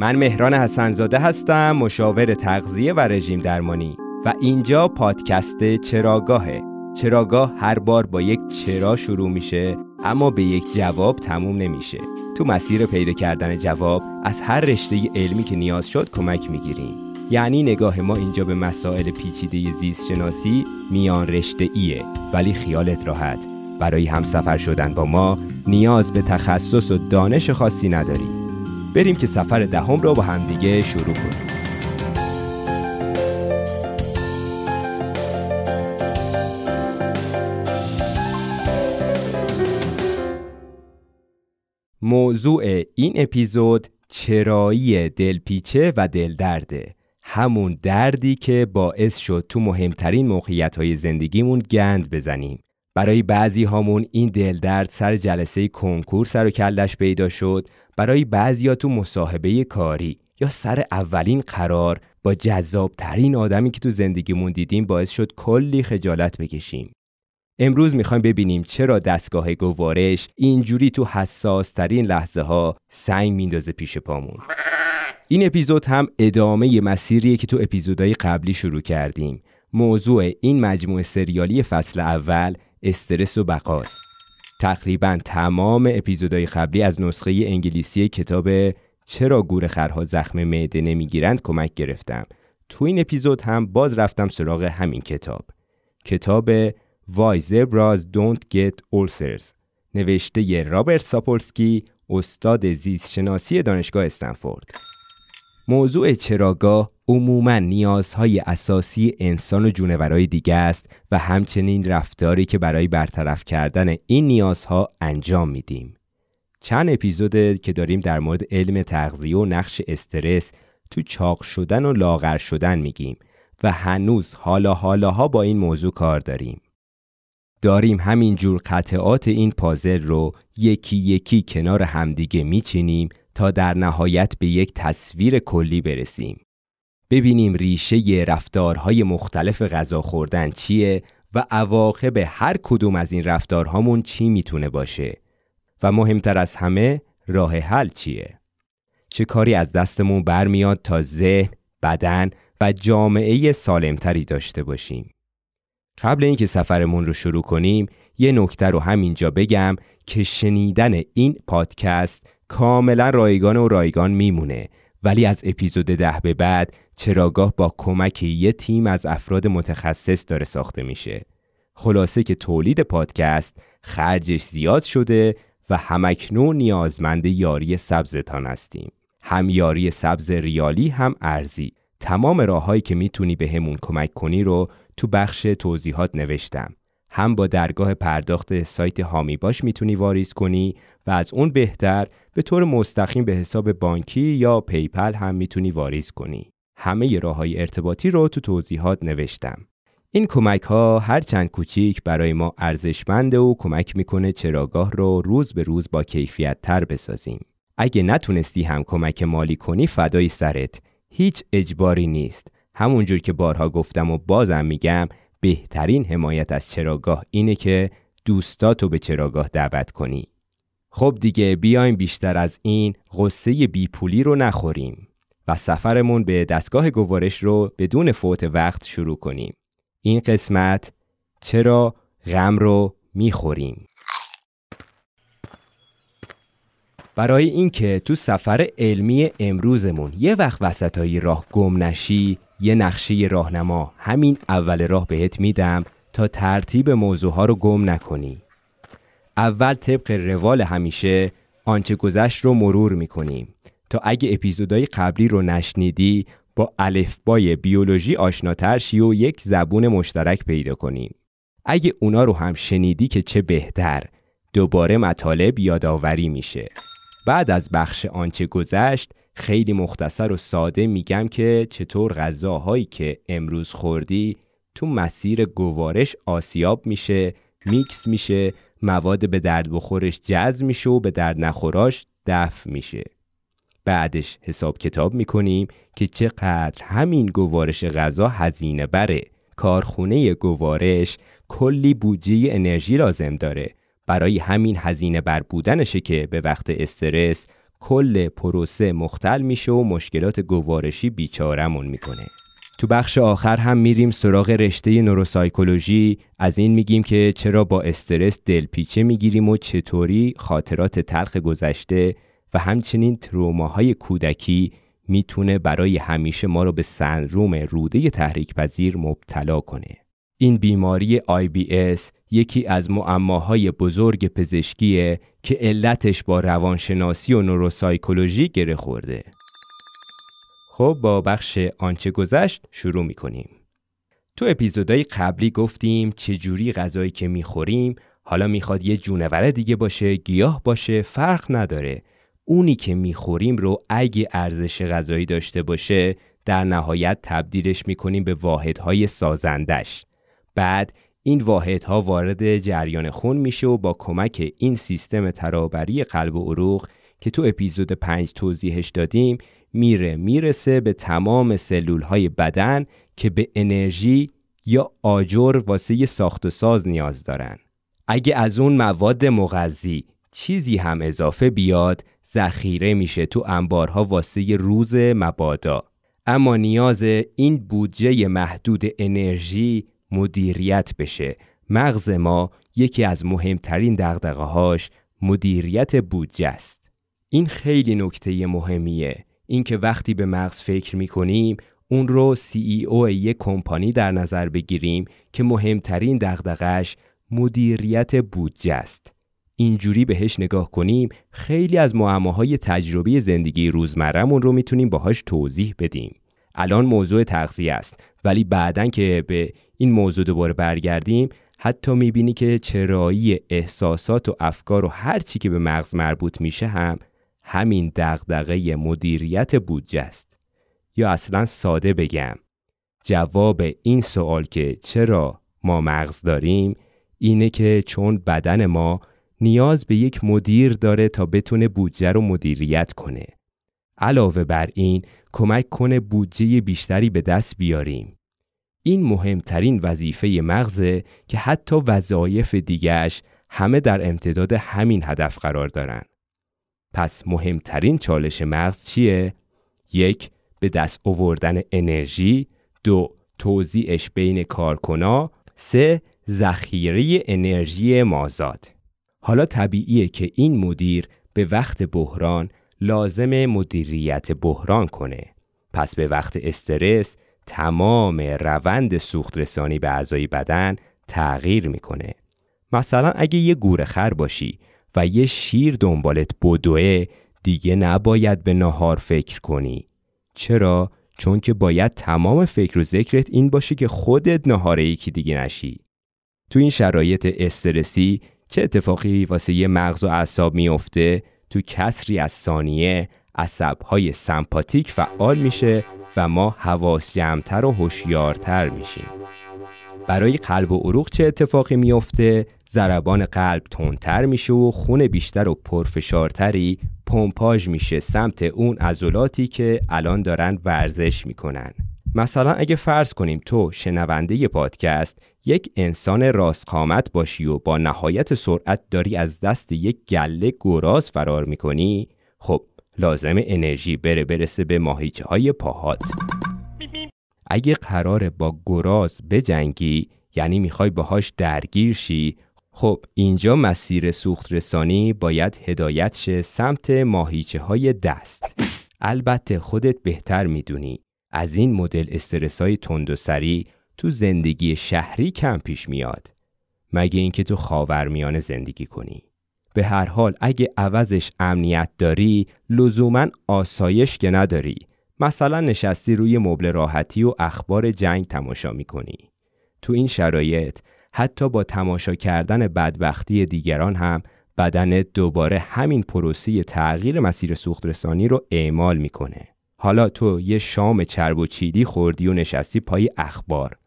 من مهران حسنزاده هستم مشاور تغذیه و رژیم درمانی. و اینجا پادکست چراگاهه. چراگاه هر بار با یک چرا شروع میشه اما به یک جواب تموم نمیشه. تو مسیر پیدا کردن جواب از هر رشته علمی که نیاز شد کمک می‌گیریم. یعنی نگاه ما اینجا به مسائل پیچیده زیست شناسی میان رشته ایه. ولی خیالت راحت. برای همسفر شدن با ما نیاز به تخصص و دانش خاصی نداری. بریم که سفر دهم را با همدیگه شروع کنیم. موضوع این اپیزود چرایی دلپیچه و دلدرده. همون دردی که باعث شد تو مهمترین موقعیت های زندگیمون گند بزنیم. برای بعضی هامون این دلدرد سر جلسه کنکور سر و کلش پیدا شد برای بعضی ها تو مصاحبه کاری یا سر اولین قرار با جذابترین آدمی که تو زندگیمون دیدیم باعث شد کلی خجالت بکشیم. امروز می‌خوایم ببینیم چرا دستگاه گوارش اینجوری تو حساس ترین لحظه ها سنگ میندازه پیش پامون. این اپیزود هم ادامه مسیریه که تو اپیزودهای قبلی شروع کردیم. موضوع این مجموعه سریالی فصل اول استرس و بقاست. تقریبا تمام اپیزودهای قبلی از نسخه انگلیسی کتاب چرا گور خرها زخم معده نمی‌گیرند کمک گرفتم. تو این اپیزود هم باز رفتم سراغ همین کتاب. کتاب Why Zebras Don't Get Ulcers. نوشته رابرت ساپولسکی استاد زیست شناسی دانشگاه استنفورد. موضوع چراگاه عموما نیازهای اساسی انسان و جونورای دیگه است و همچنین رفتاری که برای برطرف کردن این نیازها انجام میدیم. چند اپیزود که داریم در مورد علم تغذیه و نقش استرس تو چاق شدن و لاغر شدن میگیم و هنوز حالا حالاها با این موضوع کار داریم. داریم همین جور قطعات این پازل رو یکی یکی کنار همدیگه میچینیم تا در نهایت به یک تصویر کلی برسیم. ببینیم ریشه رفتارهای مختلف غذا خوردن چیه و عواقب هر کدوم از این رفتارهامون چی می‌تونه باشه و مهمتر از همه راه حل چیه؟ چه کاری از دستمون برمیاد تا ذهن، بدن و جامعه سالمتری داشته باشیم؟ قبل اینکه سفرمون رو شروع کنیم یه نکته رو همینجا بگم که شنیدن این پادکست کاملا رایگان و رایگان میمونه ولی از اپیزود ده به بعد چراگاه با کمک یه تیم از افراد متخصص داره ساخته میشه. خلاصه که تولید پادکست خرجش زیاد شده و همکنون نیازمند یاری سبزتان هستیم. هم یاری سبز ریالی هم ارزی. تمام راههایی که می‌تونی به همون کمک کنی رو تو بخش توضیحات نوشتم. هم با درگاه پرداخت سایت حامی باش می‌تونی واریز کنی و از اون بهتر به طور مستقیم به حساب بانکی یا PayPal هم می‌تونی واریز کنی. همه راه های ارتباطی رو تو توضیحات نوشتم. این کمک ها هر چند کوچیک برای ما ارزشمنده و کمک می‌کنه چراگاه رو روز به روز با کیفیت تر بسازیم. اگه نتونستی هم کمک مالی کنی فدای سرت. هیچ اجباری نیست. همونجور که بارها گفتم و بازم میگم بهترین حمایت از چراگاه اینه که دوستاتو به چراگاه دعوت کنی. خب دیگه بیایم بیشتر از این غصه بیپولی رو نخوریم و سفرمون به دستگاه گوارش رو بدون فوت وقت شروع کنیم. این قسمت چرا غم رو می‌خوریم؟ برای اینکه تو سفر علمی امروزمون یه وقت وسطایی راه گم نشی یه نقشه راهنما. همین اول راه بهت میدم تا ترتیب موضوع ها رو گم نکنی. اول طبق روال همیشه آنچه گذشت رو مرور می‌کنیم. تا اگه اپیزودهای قبلی رو نشنیدی با الفبای بیولوژی آشناتر شی و یک زبون مشترک پیدا کنیم. اگه اونا رو هم شنیدی که چه بهتر دوباره مطالب یادآوری میشه. بعد از بخش آنچه گذشت خیلی مختصر و ساده میگم که چطور غذاهایی که امروز خوردی تو مسیر گوارش آسیاب میشه میکس میشه مواد به درد بخورش جذب میشه و به درد نخوراش دفع میشه. بعدش حساب کتاب می‌کنیم که چقدر همین گوارش غذا هزینه بره. کارخونه گوارش کلی بودجه انرژی لازم داره. برای همین هزینه بر بودنشه که به وقت استرس کل پروسه مختل میشه و مشکلات گوارشی بیچارمون می‌کنه تو بخش آخر هم میریم سراغ رشته نوروسایکولوژی از این میگیم که چرا با استرس دلپیچه می‌گیریم و چطوری خاطرات تلخ گذشته و همچنین تروماهای کودکی می‌تونه برای همیشه ما رو به سندروم روده تحریک پذیر مبتلا کنه. این بیماری IBS یکی از معماهای بزرگ پزشکیه که علتش با روانشناسی و نوروسایکولوژی گره خورده. خب با بخش آنچه گذشت شروع می‌کنیم. تو اپیزودهای قبلی گفتیم چجوری غذایی که می‌خوریم حالا می‌خواد یه جونور دیگه باشه گیاه باشه فرق نداره اونی که می‌خوریم رو اگه ارزش غذایی داشته باشه در نهایت تبدیلش می‌کنیم به واحدهای سازندش بعد این واحدها وارد جریان خون میشه و با کمک این سیستم ترابری قلب و عروق که تو اپیزود 5 توضیحش دادیم میره می‌رسه به تمام سلول های بدن که به انرژی یا آجر واسه ساخت و ساز نیاز دارن. اگه از اون مواد مغذی چیزی هم اضافه بیاد ذخیره میشه تو انبارها واسه روز مبادا اما نیاز این بودجه محدود انرژی مدیریت بشه. مغز ما یکی از مهمترین دقدقه مدیریت بودجه است. این خیلی نکته مهمیه. اینکه وقتی به مغز فکر می‌کنیم اون رو CEO یک کمپانی در نظر بگیریم که مهمترین دغدغش مدیریت بودجه است. اینجوری بهش نگاه کنیم خیلی از معماهای تجربی زندگی روزمرهمون رو می‌تونیم باهاش توضیح بدیم. الان موضوع تغذیه است. ولی بعدا که به این موضوع دوباره برگردیم حتی می‌بینی که چرایی احساسات و افکار و هر چی که به مغز مربوط میشه هم همین دغدغه مدیریت بودجه است یا اصلا ساده بگم جواب این سوال که چرا ما مغز داریم اینه که چون بدن ما نیاز به یک مدیر داره تا بتونه بودجه رو مدیریت کنه. علاوه بر این کمک کنه بودجه بیشتری به دست بیاریم. این مهمترین وظیفه مغزه که حتی وظایف دیگهش همه در امتداد همین هدف قرار دارن. پس مهمترین چالش مغز چیه؟ یک به دست آوردن انرژی، دو توزیعش بین کارکنا، سه ذخیره انرژی مازاد. حالا طبیعیه که این مدیر به وقت بحران لازم مدیریت بحران کنه. پس به وقت استرس تمام روند سوخت رسانی به اعضای بدن تغییر می‌کنه. مثلا اگه یه گوره خر باشی و یه شیر دنبالت بدوه دیگه نباید به نهار فکر کنی. چرا؟ چون که باید تمام فکر و ذکرت این باشه که خودت نهار یکی دیگه نشی. تو این شرایط استرسی چه اتفاقی واسه یه مغز و اعصاب میفته تو کسری از ثانیه عصبهای سمپاتیک فعال میشه و ما حواس جمعتر و هوشیارتر میشیم. برای قلب و عروق چه اتفاقی میفته ضربان قلب تندتر میشه و خون بیشتر و پرفشارتری پمپاژ میشه سمت اون عضلاتی که الان دارن ورزش می‌کنن. مثلا اگه فرض کنیم تو شنونده پادکست یک انسان راستقامت باشی و با نهایت سرعت داری از دست یک گله گراز فرار می‌کنی خب لازم انرژی بره برسه به ماهیچه های پاهات. اگه قراره با گراز بجنگی یعنی می‌خوای باهاش درگیر شی خب اینجا مسیر سوخت رسانی باید هدایت شه سمت ماهیچه های دست. البته خودت بهتر می‌دونی. از این مدل استرس های تند و سری تو زندگی شهری کم پیش میاد. مگه اینکه تو خاورمیانه زندگی کنی. به هر حال اگه عوضش امنیت داری لزوما آسایش که نداری. مثلا نشستی روی مبل راحتی و اخبار جنگ تماشا می‌کنی. تو این شرایط حتی با تماشا کردن بدبختی دیگران هم بدنت دوباره همین پروسه تغییر مسیر سوخت رسانی رو اعمال می‌کنه. حالا تو یه شام چرب و چیلی خوردی و نشستی پای اخبار.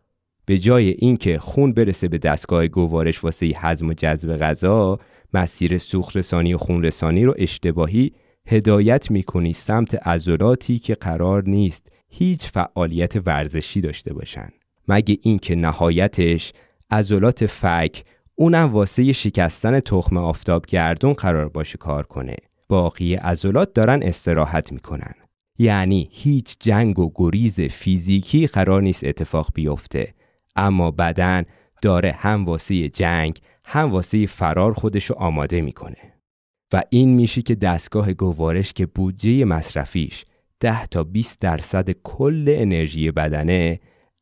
به جای اینکه خون برسه به دستگاه گوارش واسه هضم و جذب غذا مسیر سوخت رسانی و خون رسانی رو اشتباهی هدایت می‌کنی سمت عضلاتی که قرار نیست هیچ فعالیت ورزشی داشته باشن. مگه اینکه نهایتش عضلات فک اونم واسه شکستن تخم آفتاب گردون قرار باشه کار کنه. باقی عضلات دارن استراحت می‌کنن. یعنی هیچ جنگ و گریز فیزیکی قرار نیست اتفاق بیفته. اما بدن داره هم واسه جنگ هم واسه فرار خودشو آماده می‌کنه. و این میشه که دستگاه گوارش که بودجه مصرفیش 10 تا 20 درصد کل انرژی بدنه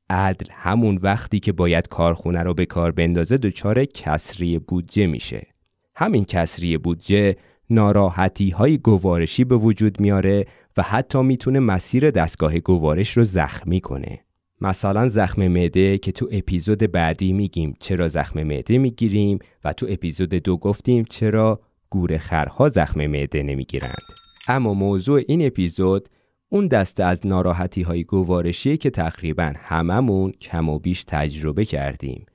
عدل همون وقتی که باید کارخونه رو به کار بندازه دچار کسری بودجه میشه. همین کسری بودجه ناراحتی های گوارشی به وجود میاره و حتی می‌تونه مسیر دستگاه گوارش رو زخمی کنه. مثلا زخم معده که تو اپیزود بعدی میگیم چرا زخم معده می‌گیریم و تو اپیزود دو گفتیم چرا گورخرها زخم معده نمی‌گیرند. اما موضوع این اپیزود اون دسته از ناراحتی های گوارشی که تقریبا هممون کم و بیش تجربه کردیم.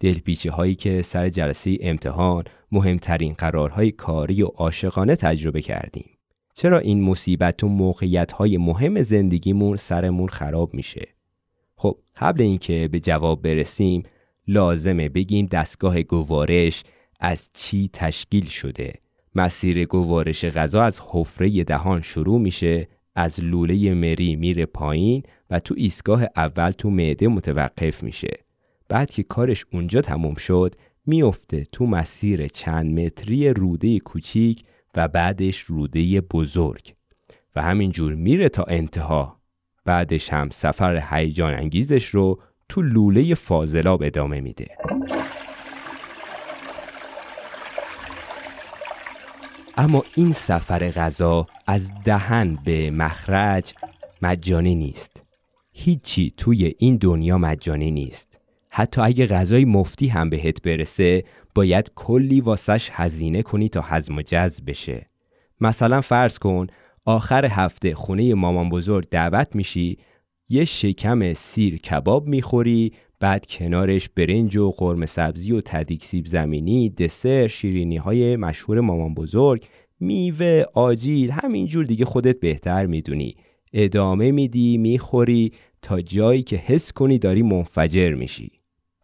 دلپیچه هایی که سر جلسه امتحان مهمترین قرارهای کاری و عاشقانه تجربه کردیم. چرا این مصیبت و موقعیت های مهم زندگیمون سرمون خراب میشه؟ خب قبل اینکه به جواب برسیم لازمه بگیم دستگاه گوارش از چی تشکیل شده؟ مسیر گوارش غذا از حفره دهان شروع میشه از لوله مری میره پایین و تو ایستگاه اول تو معده متوقف میشه. بعد که کارش اونجا تموم شد میفته تو مسیر چند متری روده کوچیک و بعدش روده بزرگ. و همینجور میره تا انتها. بعدش هم سفر هیجان انگیزش رو تو لوله فاضلاب ادامه میده. اما این سفر غذا از دهن به مخرج مجانی نیست. هیچی توی این دنیا مجانی نیست. حتی اگه غذای مفتی هم بهت برسه باید کلی واسش هزینه کنی تا هضم و جذب بشه. مثلا فرض کن آخر هفته خونه مامان بزرگ دعوت میشی یه شکم سیر کباب می‌خوری بعد کنارش برنج و قرمه سبزی و تدیک سیب زمینی دسر شیرینی های مشهور مامان بزرگ میوه آجیل همینجور دیگه خودت بهتر می‌دونی. ادامه میدی می‌خوری تا جایی که حس کنی داری منفجر میشی.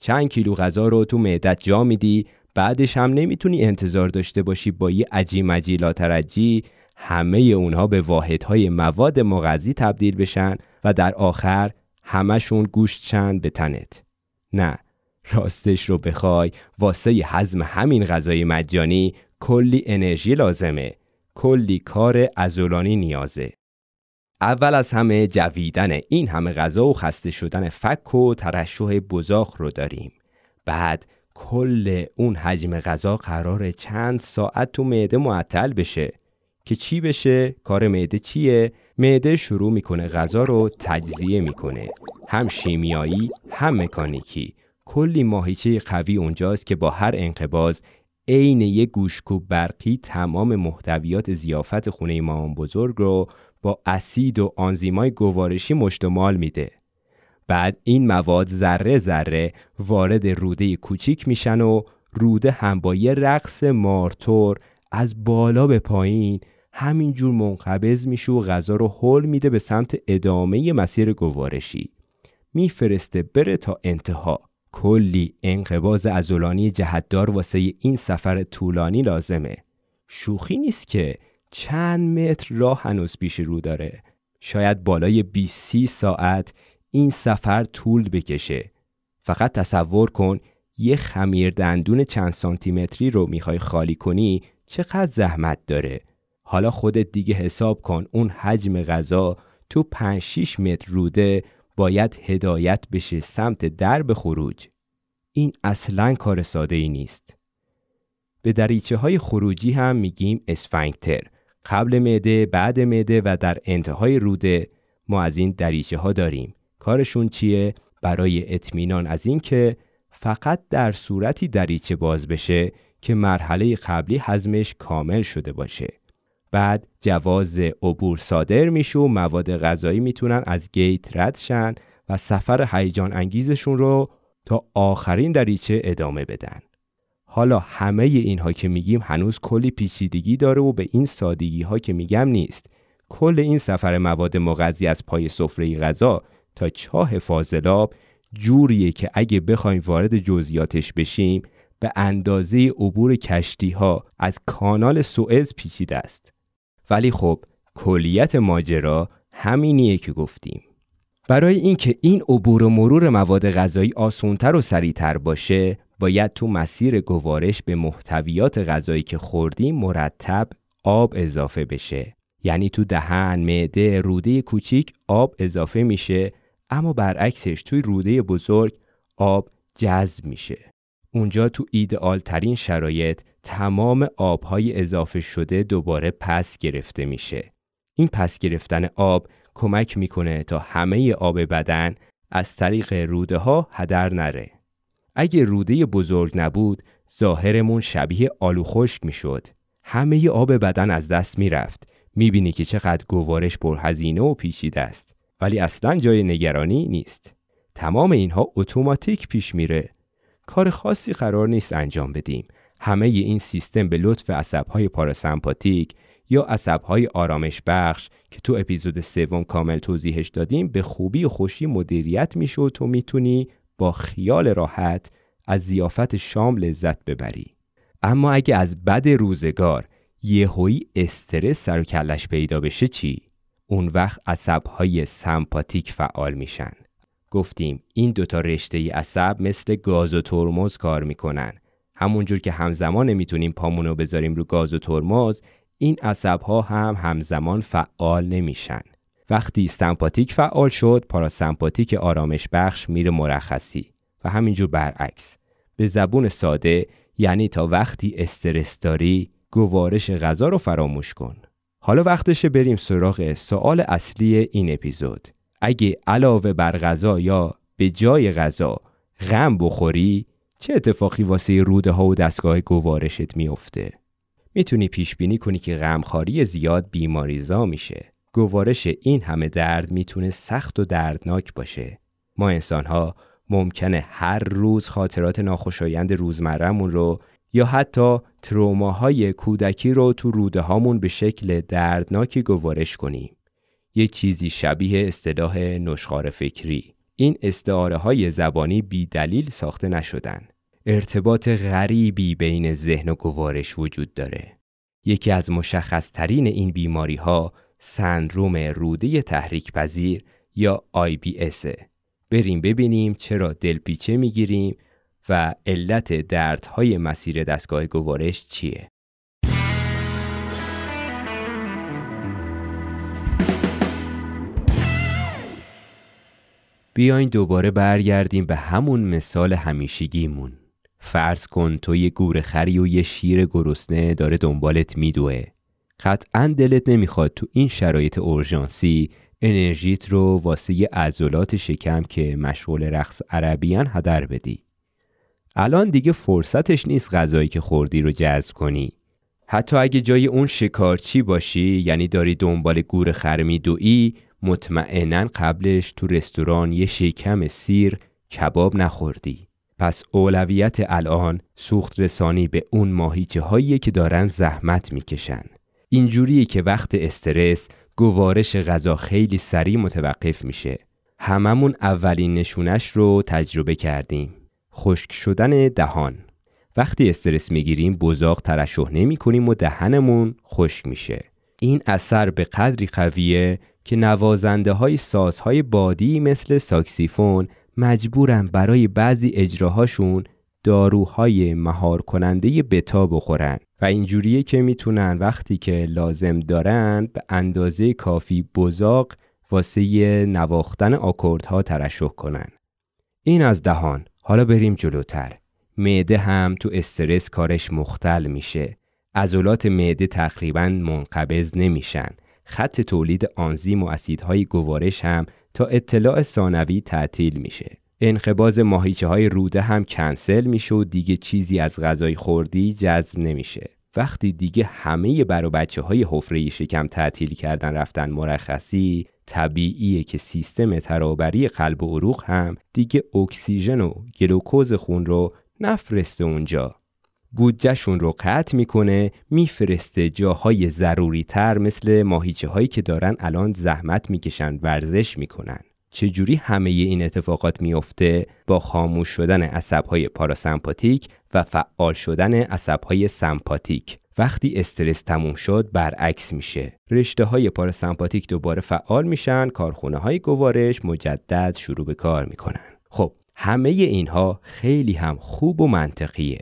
چند کیلو غذا رو تو معدت جا میدی بعدش هم نمی‌تونی انتظار داشته باشی با یه عجی مجی لاترجی همه اونها به واحدهای مواد مغذی تبدیل بشن و در آخر همشون گوشت چند به تنت. نه راستش رو بخوای واسه هضم همین غذای مجانی کلی انرژی لازمه. کلی کار ازولانی نیازه. اول از همه جویدن این همه غذا و خسته شدن فک و ترشح بزاخ رو داریم. بعد کل اون حجم غذا قرار چند ساعت تو معده معطل بشه. که چی بشه کار معده چیه؟ معده شروع می‌کنه غذا رو تجزیه می‌کنه. هم شیمیایی هم مکانیکی. کلی ماهیچه قوی اونجاست که با هر انقباز عین یک گوشکوب برقی تمام محتویات زیافت خونه مامان بزرگ رو با اسید و آنزیمای گوارشی مشتمال میده. بعد این مواد ذره ذره وارد روده کوچیک میشن و روده هم با یه رقص مارتور از بالا به پایین همینجور منقبض میشه و غذا رو حل میده به سمت ادامه مسیر گوارشی. میفرسته بره تا انتها. کلی انقباز ازولانی جهتدار واسه این سفر طولانی لازمه. شوخی نیست که چند متر راه هنوز پیش رو داره. شاید بالای 20 ساعت این سفر طول بکشه. فقط تصور کن یه خمیر دندون چند سانتیمتری رو می‌خوای خالی کنی چقدر زحمت داره. حالا خودت دیگه حساب کن اون حجم غذا تو 5 6 متر روده باید هدایت بشه سمت درب خروج. این اصلا کار ساده ای نیست. به دریچه های خروجی هم میگیم اسفنکتر. قبل معده بعد معده و در انتهای روده ما از این دریچه ها داریم. کارشون چیه؟ برای اطمینان از اینکه فقط در صورتی دریچه باز بشه که مرحله قبلی حزمش کامل شده باشه. بعد جواز عبور صادر میشه و مواد غذایی می‌تونن از گیت رد شن و سفر هیجان انگیزشون رو تا آخرین دریچه ادامه بدن. حالا همه اینها که میگیم هنوز کلی پیچیدگی داره و به این سادگی ها که میگم نیست. کل این سفر مواد مغذی از پای سفره غذا تا چاه فاضلاب جوریه که اگه بخوایم وارد جزئیاتش بشیم به اندازه عبور کشتی ها از کانال سوئز پیچیده است. ولی خب کلیت ماجرا همینیه که گفتیم. برای اینکه این عبور و مرور مواد غذایی آسونتر و سریعتر باشه باید تو مسیر گوارش به محتویات غذایی که خوردیم مرتب آب اضافه بشه. یعنی تو دهن، معده، روده کوچیک آب اضافه میشه اما برعکسش توی روده بزرگ آب جذب میشه. اونجا تو ایدئال ترین شرایط تمام آبهای اضافه شده دوباره پس گرفته میشه این پس گرفتن آب کمک می‌کنه تا همه آب بدن از طریق روده ها هدر نره. اگه روده بزرگ نبود ظاهرمون شبیه آلو خشک می‌شد. همه آب بدن از دست می‌رفت. می‌بینی که چقدر گوارش پرهزینه و پیچیده است. ولی اصلا جای نگرانی نیست. تمام اینها اتوماتیک پیش میره. کار خاصی قرار نیست انجام بدیم. همه این سیستم به لطف عصبهای پاراسمپاتیک یا عصبهای آرامش بخش که تو اپیزود سوم کامل توضیحش دادیم به خوبی و خوشی مدیریت میشه و تو می‌تونی با خیال راحت از زیافت شام لذت ببری. اما اگه از بد روزگار یهویی استرس سر و کلش پیدا بشه چی؟ اون وقت عصبهای سمپاتیک فعال میشن. گفتیم این دوتا رشته عصب مثل گاز و ترمز کار می‌کنن. همونجور که همزمان می‌تونیم پامونو بذاریم رو گاز و ترمز این عصب ها هم همزمان فعال نمیشن. وقتی سمپاتیک فعال شد پاراسمپاتیک آرامش بخش میره مرخصی و همینجور برعکس. به زبون ساده یعنی تا وقتی استرس داری گوارش غذا رو فراموش کن. حالا وقتشه بریم سراغ سوال اصلی این اپیزود. اگه علاوه بر غذا یا به جای غذا غم بخوری چه اتفاقی واسه روده ها و دستگاه گوارشت میافته می‌تونی پیش بینی کنی که غمخواری زیاد بیماریزا میشه. گوارش این همه درد می‌تونه سخت و دردناک باشه. ما انسان ممکنه هر روز خاطرات ناخوشایند روزمرهمون رو یا حتی تروماهای کودکی رو تو روده هامون به شکل دردناکی گوارش کنیم. یه چیزی شبیه اصطلاح نشخار فکری. این استعاره های زبانی بی دلیل ساخته نشدن. ارتباط غریبی بین ذهن و گوارش وجود داره. یکی از مشخص ترین این بیماری ها سندروم روده تحریک پذیر یا IBS بریم ببینیم چرا دلپیچه می‌گیریم و علت دردهای مسیر دستگاه گوارش چیه. بیاین دوباره برگردیم به همون مثال همیشگیمون. فرض کن تو یه گور خری و یه شیر گرسنه داره دنبالت میدوه. قطعا دلت نمی‌خواد تو این شرایط اورژانسی انرژیت رو واسه عضلات شکم که مشغول رقص عربیان هدر بدی. الان دیگه فرصتش نیست غذایی که خوردی رو جذب کنی. حتی اگه جای اون شکارچی باشی یعنی داری دنبال گور خر میدویی مطمئنا قبلش تو رستوران یه شکم سیر کباب نخوردی. پس اولویت الان سوخت رسانی به اون ماهیچه هایی که دارن زحمت می‌کشن. اینجوریه که وقت استرس گوارش غذا خیلی سریع متوقف میشه. هممون اولین نشونش رو تجربه کردیم. خشک شدن دهان. وقتی استرس می‌گیریم بزاق ترشح نمی کنیم و دهنمون خشک میشه. این اثر به قدری قویه که نوازنده های سازهای بادی مثل ساکسیفون مجبورن برای بعضی اجراهاشون داروهای مهار کننده بتا بخورن و اینجوریه که می‌تونن وقتی که لازم دارن به اندازه کافی بزاق واسه نواختن آکوردها ترشح کنن. این از دهان. حالا بریم جلوتر. معده هم تو استرس کارش مختل میشه. عضلات معده تقریبا منقبض نمیشن. خط تولید آنزیم و اسیدهای گوارش هم تا اطلاع ثانوی تعطیل میشه. انقباز ماهیچه های روده هم کنسل میشه و دیگه چیزی از غذای خوردی جذب نمیشه. وقتی دیگه همه بر بچه های حفره شکم تعطیل کردن رفتن مرخصی طبیعیه که سیستم ترابری قلب و عروق هم دیگه اکسیژن و گلوکوز خون رو نفرسته اونجا بودجهشون رو قطع می‌کنه میفرسته جاهای ضروری تر مثل ماهیچه هایی که دارن الان زحمت می‌کشن ورزش می‌کنن. چجوری همه این اتفاقات میفته با خاموش شدن عصبهای پاراسمپاتیک و فعال شدن عصبهای سمپاتیک. وقتی استرس تموم شد برعکس میشه. رشته های پاراسمپاتیک دوباره فعال میشن کارخونه های گوارش مجدد شروع به کار می‌کنن. خب همه اینها خیلی هم خوب و منطقیه.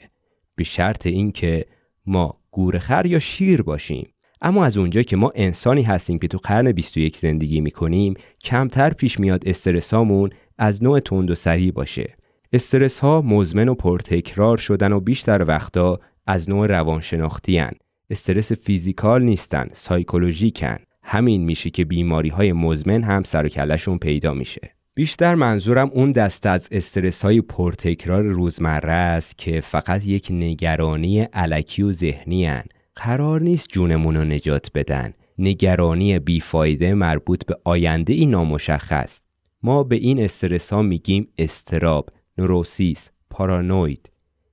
به شرط اینکه ما گورخر یا شیر باشیم. اما از اونجا که ما انسانی هستیم که تو قرن 21 زندگی می‌کنیم کمتر پیش میاد استرسامون از نوع تند و سریع باشه. استرس ها مزمن و پرتکرار شدن و بیشتر وقتا از نوع روانشناختی هن. استرس فیزیکال نیستن سایکولوژیکن. همین میشه که بیماری های مزمن هم سر و پیدا میشه. بیشتر منظورم اون دست از استرس های پرتکرار روزمره است که فقط یک نگرانی علکی و ذهنی هن. قرار نیست جونمون رو نجات بدن. نگرانی بیفایده مربوط به آینده ای نامشخص. ما به این استرس ها میگیم استراب نوروسیس پارانوید.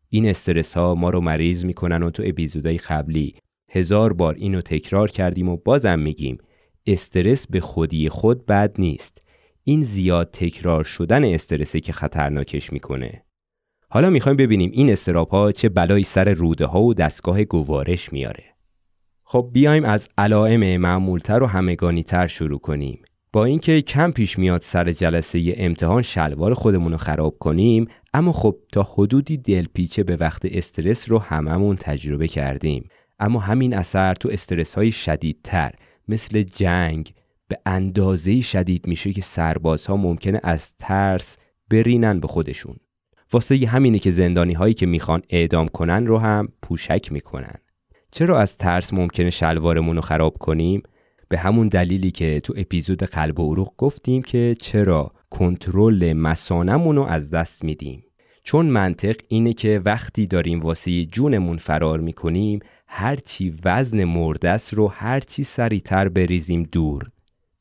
این استرس ها ما رو مریض می‌کنن و تو اپیزودهای قبلی هزار بار اینو تکرار کردیم و بازم میگیم استرس به خودی خود بد نیست. این زیاد تکرار شدن استرسه که خطرناکش می‌کنه. حالا می‌خوایم ببینیم این استراب ها چه بلایی سر روده ها و دستگاه گوارش میاره خب بیایم از علائم معمولتر و همگانیتر شروع کنیم. با اینکه کم پیش میاد سر جلسه امتحان شلوار خودمون رو خراب کنیم اما خب تا حدودی دلپیچه به وقت استرس رو هممون تجربه کردیم. اما همین اثر تو استرس های شدیدتر مثل جنگ به اندازه شدید میشه که سربازها ممکنه از ترس برینن به خودشون. واسه همینه که زندانی هایی که می‌خوان اعدام کنن رو هم پوشک می‌کنن. چرا از ترس ممکنه شلوارمون رو خراب کنیم؟ به همون دلیلی که تو اپیزود قلب و عروق گفتیم که چرا کنترل مسانمون رو از دست میدیم. چون منطق اینه که وقتی داریم واسه جونمون فرار می‌کنیم هرچی وزن مردس رو هرچی سریعتر بریزیم دور.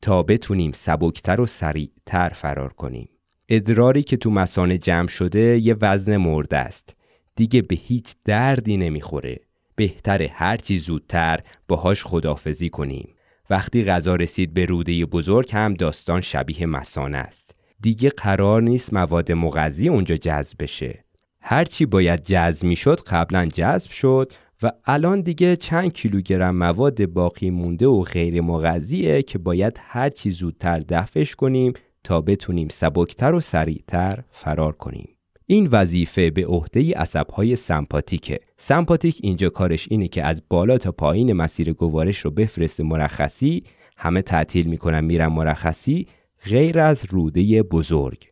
تا بتونیم سبکتر و سریعتر فرار کنیم. ادراری که تو مسانه جمع شده یه وزن مرده است. دیگه به هیچ دردی نمی‌خوره. بهتره هرچی زودتر باهاش خدافزی کنیم. وقتی غذا رسید به روده بزرگ هم داستان شبیه مسانه است. دیگه قرار نیست مواد مغذی اونجا جذب بشه. هرچی باید جذب می‌شد قبلا جذب شد. و الان دیگه چند کیلوگرم مواد باقی مونده و غیر مغذیه که باید هرچی زودتر دفعش کنیم تا بتونیم سبکتر و سریعتر فرار کنیم. این وظیفه به عهده عصبهای سمپاتیکه. سمپاتیک اینجا کارش اینه که از بالا تا پایین مسیر گوارش رو بفرسته مرخصی همه تعطیل می‌کنن میرن مرخصی غیر از روده بزرگ.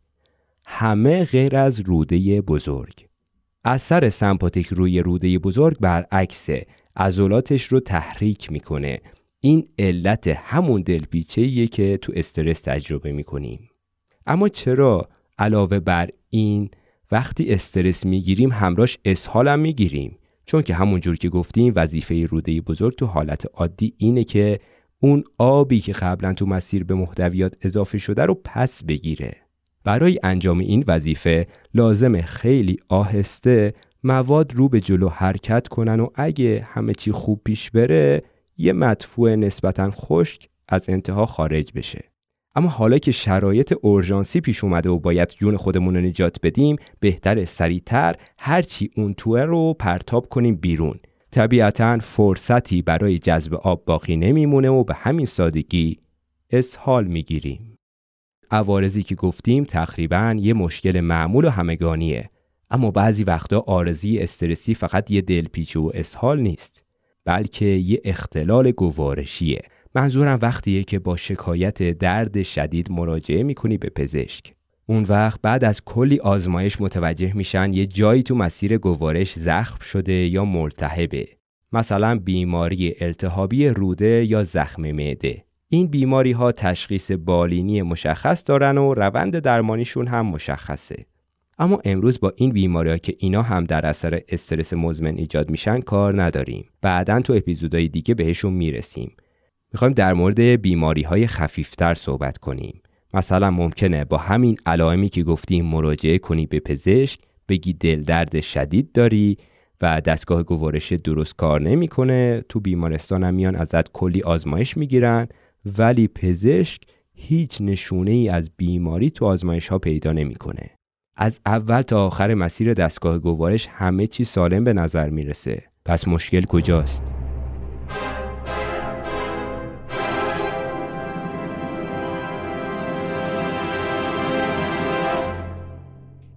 همه غیر از روده بزرگ. اثر سمپاتیک روی روده بزرگ برعکسه عضلاتش رو تحریک می‌کنه. این علت همون دلپیچه که تو استرس تجربه می‌کنیم. اما چرا علاوه بر این وقتی استرس می‌گیریم همراش اسهال هم می‌گیریم؟ چون که همون جور که گفتیم وظیفه روده بزرگ تو حالت عادی اینه که اون آبی که قبلا تو مسیر به محتویات اضافه شده رو پس بگیره. برای انجام این وظیفه لازم خیلی آهسته مواد رو به جلو حرکت کنن و اگه همه چی خوب پیش بره یه مدفوع نسبتا خشک از انتها خارج بشه. اما حالا که شرایط اورژانسی پیش اومده و باید جون خودمون رو نجات بدیم بهتر سریعتر هرچی اون توه رو پرتاب کنیم بیرون. طبیعتا فرصتی برای جذب آب باقی نمیمونه و به همین سادگی اسهال می‌گیریم. عوارضی که گفتیم تقریبا یه مشکل معمول و همگانیه. اما بعضی وقتا آرزی استرسی فقط یه دلپیچه و اسهال نیست بلکه یه اختلال گوارشیه. منظورم وقتیه که با شکایت درد شدید مراجعه می‌کنی به پزشک. اون وقت بعد از کلی آزمایش متوجه میشن یه جایی تو مسیر گوارش زخم شده یا ملتهبه مثلا بیماری التهابی روده یا زخم معده. این بیماری ها تشخیص بالینی مشخص دارن و روند درمانیشون هم مشخصه. اما امروز با این بیماری که اینا هم در اثر استرس مزمن ایجاد میشن کار نداریم. بعدا تو اپیزودهای دیگه بهشون می‌رسیم. می‌خوایم در مورد بیماری های خفیفتر صحبت کنیم. مثلا ممکنه با همین علائمی که گفتیم مراجعه کنی به پزشک بگی دل درد شدید داری و دستگاه گوارش درست کار نمی‌کنه تو بیمارستان هم میان ازت کلی آزمایش می‌گیرن ولی پزشک هیچ نشونه ای از بیماری تو آزمایش ها پیدا نمی‌کنه. از اول تا آخر مسیر دستگاه گوارش همه چی سالم به نظر می‌رسه. پس مشکل کجاست؟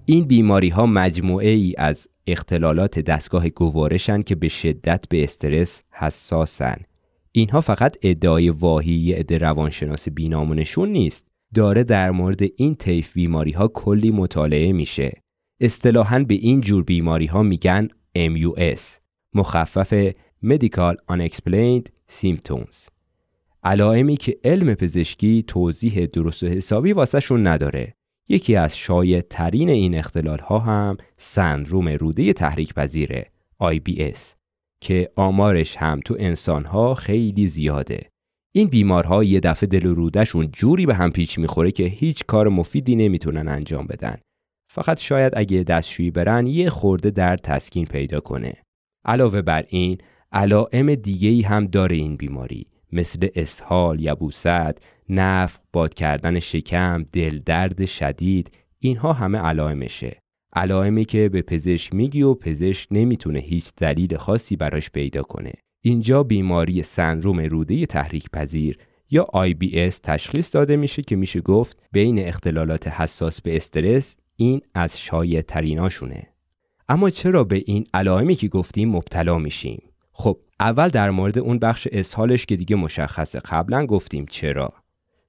این بیماری ها مجموعه ای از اختلالات دستگاه گوارشن که به شدت به استرس حساسن. اینها فقط ادعای واهی عده روانشناس بینامونشون نیست. داره در مورد این طیف بیماری ها کلی مطالعه میشه. اصطلاحاً به این جور بیماری ها میگن MUS مخفف Medical Unexplained Symptoms علائمی که علم پزشکی توضیح درست و حسابی واسه شون نداره یکی از شایع ترین این اختلال ها هم سندروم روده تحریک پذیره IBS که آمارش هم تو انسان ها خیلی زیاده. این بیمارها یه دفعه دل و رودهشون جوری به هم پیچ می‌خوره که هیچ کار مفیدی نمی‌تونن انجام بدن. فقط شاید اگه دستشویی برن یه خورده در تسکین پیدا کنه. علاوه بر این علائم دیگه ای هم داره این بیماری. مثل اسهال، یبوست، نفخ، باد کردن شکم، دل درد شدید اینها همه علائمشه. علائمی که به پزشک میگی و پزشک نمی‌تونه هیچ دلیل خاصی براش پیدا کنه. اینجا بیماری سندروم روده تحریک پذیر یا IBS تشخیص داده میشه که میشه گفت بین اختلالات حساس به استرس این از شایع تریناشونه. اما چرا به این علائمی که گفتیم مبتلا میشیم؟ خب اول در مورد اون بخش اسهالش که دیگه مشخصه قبلا گفتیم چرا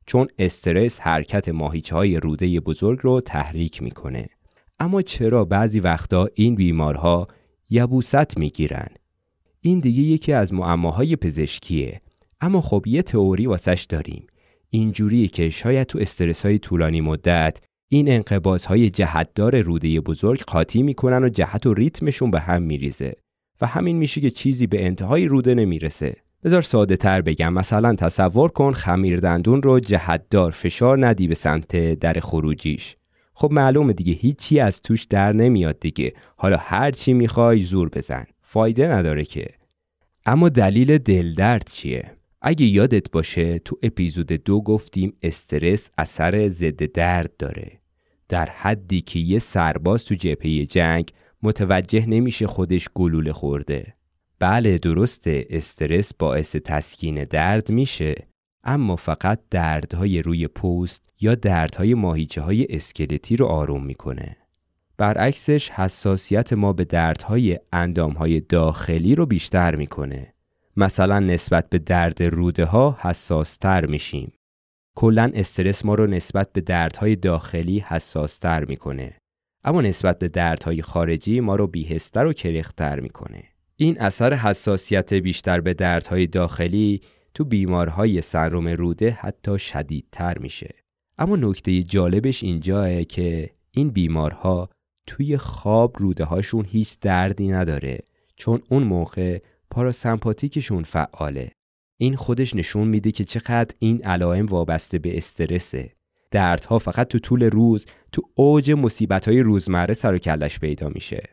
چون استرس حرکت ماهیچه های روده بزرگ رو تحریک می‌کنه اما چرا بعضی وقتا این بیمارها یبوست می‌گیرن؟ این دیگه یکی از معماهای پزشکیه. اما خب یه تئوری واسش داریم. اینجوری که شاید تو استرس های طولانی مدت این انقباض های جهتدار روده بزرگ قاطی می‌کنن و جهت و ریتمشون به هم میریزه و همین میشه که چیزی به انتهای روده نمی‌رسه. بذار ساده تر بگم. مثلا تصور کن خمیر دندون رو جهتدار فشار ندی به سمت در خروجیش. خب معلومه دیگه هیچی از توش در نمیاد دیگه. حالا هر چی می‌خوای زور بزن. فایده نداره که. اما دلیل دلدرد چیه؟ اگه یادت باشه تو اپیزود دو گفتیم استرس اثر ضد درد داره. در حدی که یه سرباز تو جبهه جنگ متوجه نمیشه خودش گلوله خورده. بله درسته استرس باعث تسکین درد میشه. اما فقط دردهای روی پوست یا دردهای ماهیچه های اسکلتی رو آروم می‌کنه. برعکسش حساسیت ما به دردهای اندامهای داخلی رو بیشتر می‌کنه. مثلا نسبت به درد روده ها حساستر میشیم. کلا استرس ما رو نسبت به دردهای داخلی حساستر می‌کنه. اما نسبت به دردهای خارجی ما رو بیهستر و کرختر می‌کنه. این اثر حساسیت بیشتر به دردهای داخلی تو بیمارهای سندروم روده حتی شدیدتر میشه. اما نکته جالبش اینجاه که این بیمارها توی خواب روده هاشون هیچ دردی نداره چون اون موقع پاراسمپاتیکشون فعاله. این خودش نشون میده که چقدر این علائم وابسته به استرسه. دردها فقط تو طول روز تو اوج مصیبت های روزمره سر و کلش پیدا میشه.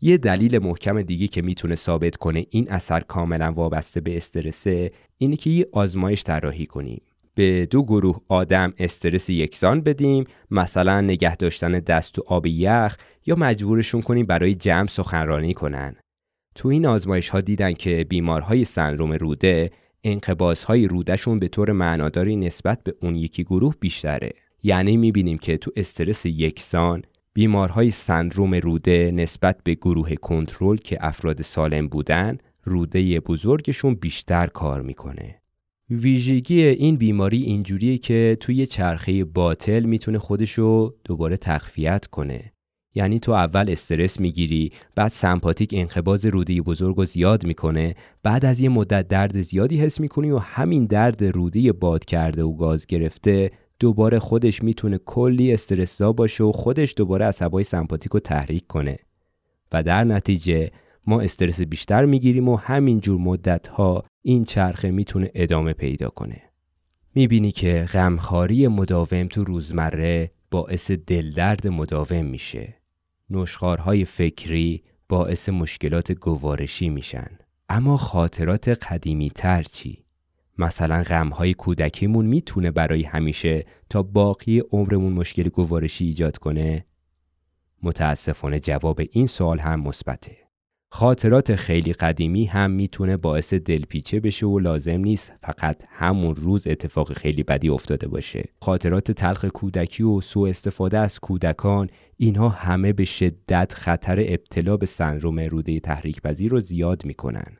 یه دلیل محکم دیگه که می‌تونه ثابت کنه این اثر کاملا وابسته به استرسه اینه که یه آزمایش طراحی کنیم. به دو گروه آدم استرس یکسان بدیم مثلا نگه داشتن دست تو آب یخ یا مجبورشون کنیم برای جمع سخنرانی کنن. تو این آزمایش ها دیدن که بیمارهای سندروم روده انقباض های رودشون به طور معناداری نسبت به اون یکی گروه بیشتره. یعنی می‌بینیم که تو استرس یکسان بیمارهای سندروم روده نسبت به گروه کنترل که افراد سالم بودن روده بزرگشون بیشتر کار می‌کنه. ویژگی این بیماری اینجوریه که توی چرخه باطل می‌تونه خودشو دوباره تخفیت کنه. یعنی تو اول استرس می‌گیری بعد سمپاتیک انقباز روده بزرگ رو زیاد می‌کنه بعد از یه مدت درد زیادی حس می‌کنی و همین درد روده باد کرده و گاز گرفته دوباره خودش می‌تونه کلی استرسا باشه و خودش دوباره عصبای سمپاتیک رو تحریک کنه. و در نتیجه ما استرس بیشتر می‌گیریم و همین جور مدت ها این چرخه می‌تونه ادامه پیدا کنه. می‌بینی که غمخواری مداوم تو روزمره باعث دلدرد مداوم میشه. نشخارهای فکری باعث مشکلات گوارشی میشن. اما خاطرات قدیمی تر چی؟ مثلا غمهای کودکیمون می‌تونه برای همیشه تا باقی عمرمون مشکل گوارشی ایجاد کنه؟ متاسفانه جواب این سوال هم مثبته. خاطرات خیلی قدیمی هم می‌تونه باعث دلپیچه بشه و لازم نیست فقط همون روز اتفاق خیلی بدی افتاده باشه خاطرات تلخ کودکی و سوء استفاده از کودکان اینها همه به شدت خطر ابتلا به سندروم روده تحریک پذیر رو زیاد می‌کنن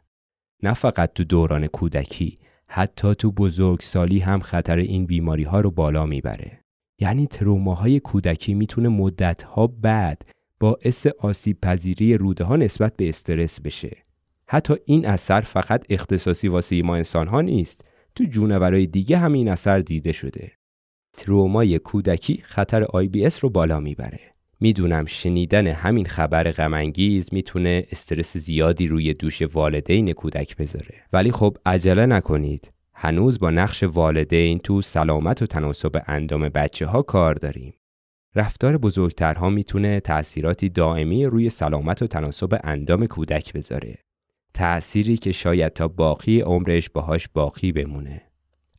نه فقط تو دوران کودکی حتی تو بزرگسالی هم خطر این بیماری ها رو بالا می‌بره یعنی تروماهای کودکی می‌تونه مدتها بعد باعث آسیب پذیری روده ها نسبت به استرس بشه. حتی این اثر فقط اختصاصی واسه ما انسان ها نیست. تو جونورای دیگه هم این اثر دیده شده. ترومای کودکی خطر IBS رو بالا می‌بره. می‌دونم شنیدن همین خبر غمانگیز می‌تونه استرس زیادی روی دوش والدین کودک بذاره. ولی خب عجله نکنید. هنوز با نقش والدین تو سلامت و تناسب اندام بچه ها کار داریم. رفتار بزرگترها می‌تونه تأثیراتی دائمی روی سلامت و تناسب اندام کودک بذاره. تأثیری که شاید تا باقی عمرش باهاش باقی بمونه.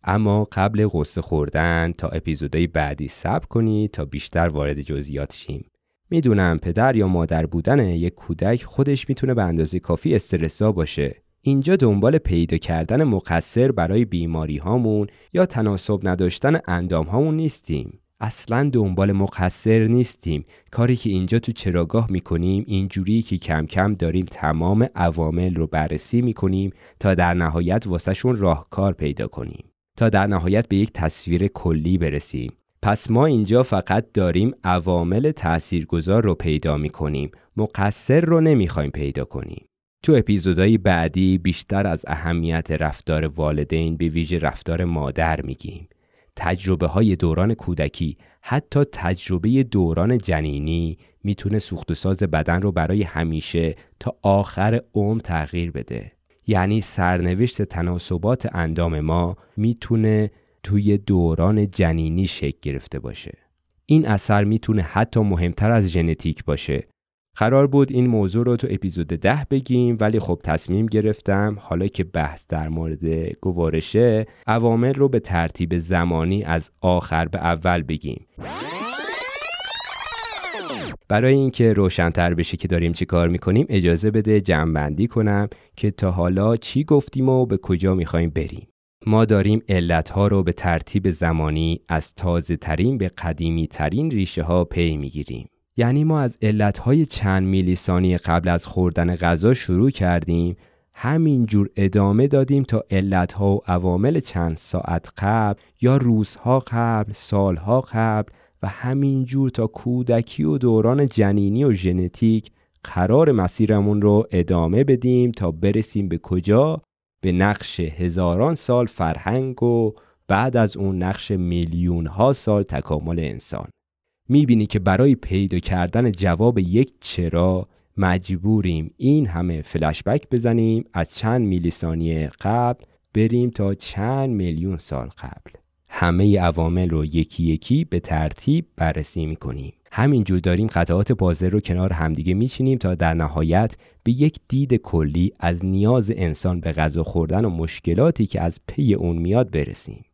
اما قبل قصه خوردن تا اپیزودهای بعدی صبر کنید تا بیشتر وارد جزئیات شیم. می‌دونم پدر یا مادر بودن یک کودک خودش می‌تونه به اندازه کافی استرسا باشه. اینجا دنبال پیدا کردن مقصر برای بیماری هامون یا تناسب نداشتن اندام هامون نیستیم. اصلا دنبال مقصر نیستیم کاری که اینجا تو چراگاه می‌کنیم اینجوری که کم کم داریم تمام عوامل رو بررسی می‌کنیم تا در نهایت واسهشون راهکار پیدا کنیم تا در نهایت به یک تصویر کلی برسیم. پس ما اینجا فقط داریم عوامل تاثیرگذار رو پیدا می‌کنیم. مقصر رو نمی‌خوایم پیدا کنیم. تو اپیزودهای بعدی بیشتر از اهمیت رفتار والدین به ویژه رفتار مادر میگیم. تجربه های دوران کودکی حتی تجربه دوران جنینی می‌تونه سوخت و ساز بدن رو برای همیشه تا آخر عمر تغییر بده. یعنی سرنوشت تناسبات اندام ما می‌تونه توی دوران جنینی شکل گرفته باشه. این اثر می‌تونه حتی مهمتر از ژنتیک باشه. قرار بود این موضوع رو تو اپیزود ده بگیم ولی خب تصمیم گرفتم حالا که بحث در مورد گوارشه عوامل رو به ترتیب زمانی از آخر به اول بگیم. برای اینکه روشنتر بشه که داریم چی کار می‌کنیم اجازه بده جمعبندی کنم که تا حالا چی گفتیم و به کجا می‌خوایم بریم. ما داریم علتها رو به ترتیب زمانی از تازه ترین به قدیمی ترین ریشه ها پی می‌گیریم. یعنی ما از علتهای چند میلی ثانیه قبل از خوردن غذا شروع کردیم همینجور ادامه دادیم تا علتها و عوامل چند ساعت قبل یا روزها قبل سالها قبل و همینجور تا کودکی و دوران جنینی و ژنتیک قرار مسیرمون رو ادامه بدیم تا برسیم به کجا؟ به نقش هزاران سال فرهنگ و بعد از اون نقش میلیون ها سال تکامل انسان. می‌بینی که برای پیدا کردن جواب یک چرا مجبوریم این همه فلشبک بزنیم از چند میلی ثانیه قبل بریم تا چند میلیون سال قبل. همه عوامل رو یکی یکی به ترتیب بررسی می‌کنیم. همینجور داریم قطعات پازل رو کنار همدیگه میچینیم تا در نهایت به یک دید کلی از نیاز انسان به غذا خوردن و مشکلاتی که از پی اون میاد برسیم.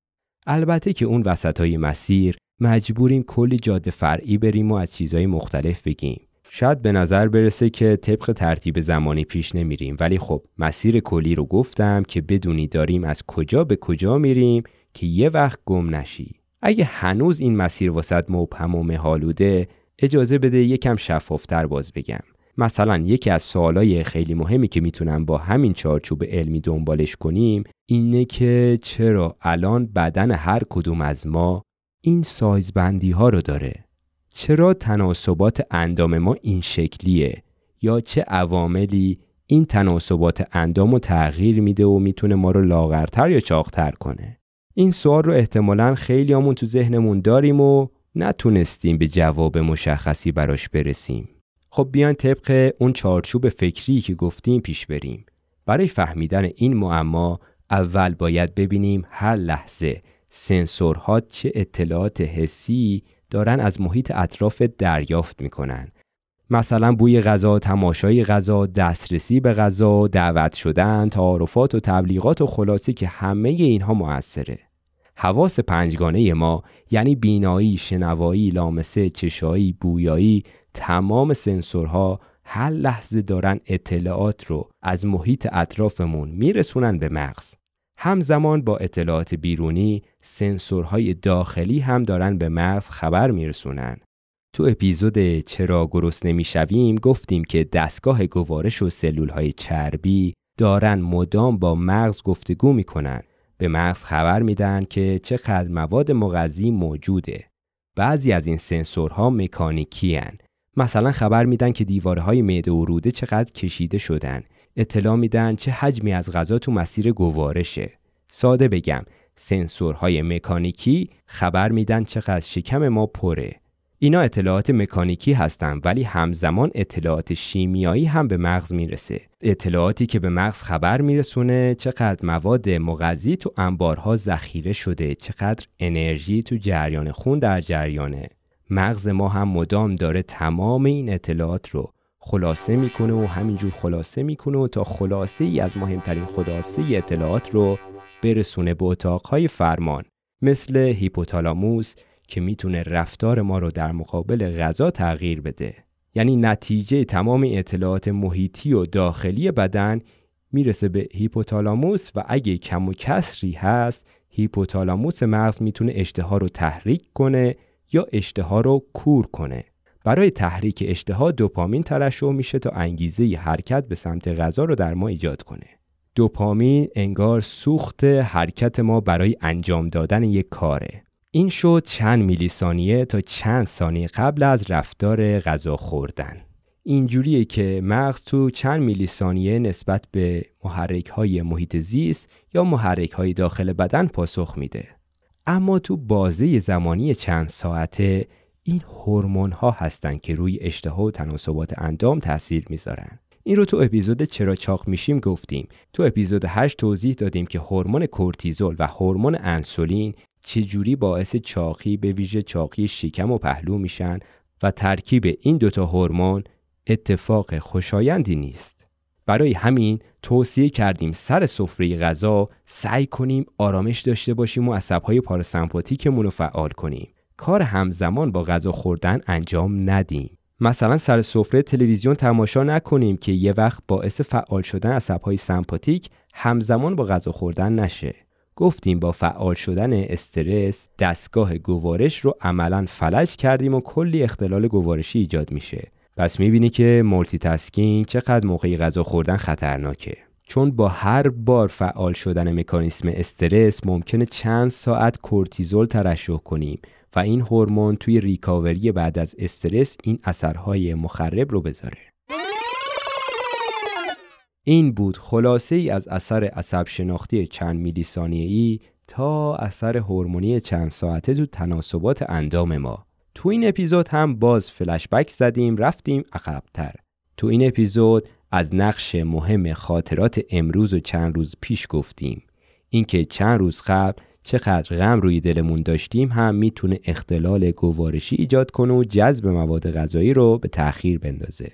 البته که اون وسط های مسیر مجبوریم کلی جاده فرعی بریم و از چیزهای مختلف بگیم. شاید به نظر برسه که طبق ترتیب زمانی پیش نمیریم ولی خب مسیر کلی رو گفتم که بدونی داریم از کجا به کجا میریم که یه وقت گم نشی. اگه هنوز این مسیر واسط مبهم و مهالوده اجازه بده یکم شفافتر باز بگم. مثلا یکی از سوالای خیلی مهمی که می‌تونم با همین چارچوب علمی دنبالش کنیم اینه که چرا الان بدن هر کدوم از ما این سایزبندی ها رو داره؟ چرا تناسبات اندام ما این شکلیه؟ یا چه عواملی این تناسبات اندام رو تغییر میده و می‌تونه ما رو لاغرتر یا چاقتر کنه؟ این سوال رو احتمالا خیلی همون تو ذهنمون داریم و نتونستیم به جواب مشخصی براش برسیم. خب بیان طبق اون چارچوب فکری که گفتیم پیش بریم. برای فهمیدن این معما اول باید ببینیم هر لحظه سنسورها چه اطلاعات حسی دارن از محیط اطراف دریافت می‌کنن. مثلا بوی غذا، تماشای غذا، دسترسی به غذا، دعوت شدن، تعارفات و تبلیغات و خلاصی که همه اینها موثره. حواس پنجگانه ما یعنی بینایی، شنوایی، لامسه، چشایی، بویایی تمام سنسورها هر لحظه دارن اطلاعات رو از محیط اطرافمون میرسونن به مغز همزمان با اطلاعات بیرونی سنسورهای داخلی هم دارن به مغز خبر میرسونن تو اپیزود چرا گرست نمی‌شویم گفتیم که دستگاه گوارش و سلول های چربی دارن مدام با مغز گفتگو می‌کنن. به مغز خبر میدن که چقدر مواد مغذی موجوده. بعضی از این سنسورها مکانیکی هن. مثلا خبر میدن که دیواره های معده و روده چقدر کشیده شدن. اطلاع میدن چه حجمی از غذا تو مسیر گوارشه. ساده بگم سنسورهای مکانیکی خبر میدن چقدر شکم ما پره. اینا اطلاعات مکانیکی هستن ولی همزمان اطلاعات شیمیایی هم به مغز می‌رسه. اطلاعاتی که به مغز خبر میرسونه چقدر مواد مغذی تو انبارها ذخیره شده چقدر انرژی تو جریان خون در جریانه. مغز ما هم مدام داره تمام این اطلاعات رو خلاصه می‌کنه و همینجور خلاصه می‌کنه و تا خلاصه ای از مهمترین خلاصه اطلاعات رو برسونه به اتاقهای فرمان مثل هیپوتالاموس که می‌تونه رفتار ما رو در مقابل غذا تغییر بده. یعنی نتیجه تمام اطلاعات محیطی و داخلی بدن می‌رسه به هیپوتالاموس و اگه کم و کسری هست هیپوتالاموس مغز می‌تونه اشتها رو تحریک کنه یا اشتها رو کور کنه. برای تحریک اشتها دوپامین ترشح میشه تا انگیزه حرکت به سمت غذا رو در ما ایجاد کنه. دوپامین انگار سوخت حرکت ما برای انجام دادن یک کاره. این شد چند میلی ثانیه تا چند ثانیه قبل از رفتار غذا خوردن. اینجوریه که مغز تو چند میلی ثانیه نسبت به محرک های محیط زیست یا محرک های داخل بدن پاسخ میده. اما تو بازه زمانی چند ساعته این هورمون ها هستن که روی اشتها و تناسبات اندام تاثیر می‌ذارن. این رو تو اپیزود چرا چاق میشیم گفتیم. تو اپیزود 8 توضیح دادیم که هورمون کورتیزول و هورمون انسولین چجوری باعث چاقی به ویژه چاقی شکم و پهلو میشن و ترکیب این دوتا هورمون اتفاق خوشایندی نیست؟ برای همین توصیه کردیم سر سفره غذا سعی کنیم آرامش داشته باشیم و عصبهای پاراسمپاتیکمون رو فعال کنیم. کار همزمان با غذا خوردن انجام ندیم. مثلا سر سفره تلویزیون تماشا نکنیم که یه وقت باعث فعال شدن عصبهای سمپاتیک همزمان با غذا خوردن نشه. گفتیم با فعال شدن استرس دستگاه گوارش رو عملا فلج کردیم و کلی اختلال گوارشی ایجاد میشه. پس می‌بینی که multitasking چقدر موقعی غذا خوردن خطرناکه. چون با هر بار فعال شدن مکانیسم استرس ممکنه چند ساعت کورتیزول ترشح کنیم و این هورمون توی ریکاوری بعد از استرس این اثرهای مخرب رو بذاره. این بود خلاصه ای از اثر عصب شناختی چند میلی ای تا اثر هورمونی چند ساعته تو تناسبات اندام ما. تو این اپیزود هم باز فلشبک زدیم رفتیم عقبتر. تو این اپیزود از نقش مهم خاطرات امروز و چند روز پیش گفتیم. اینکه چند روز قبل چقدر غم روی دلمون داشتیم هم می‌تونه اختلال گوارشی ایجاد کنه و جذب مواد غذایی رو به تأخیر بندازه.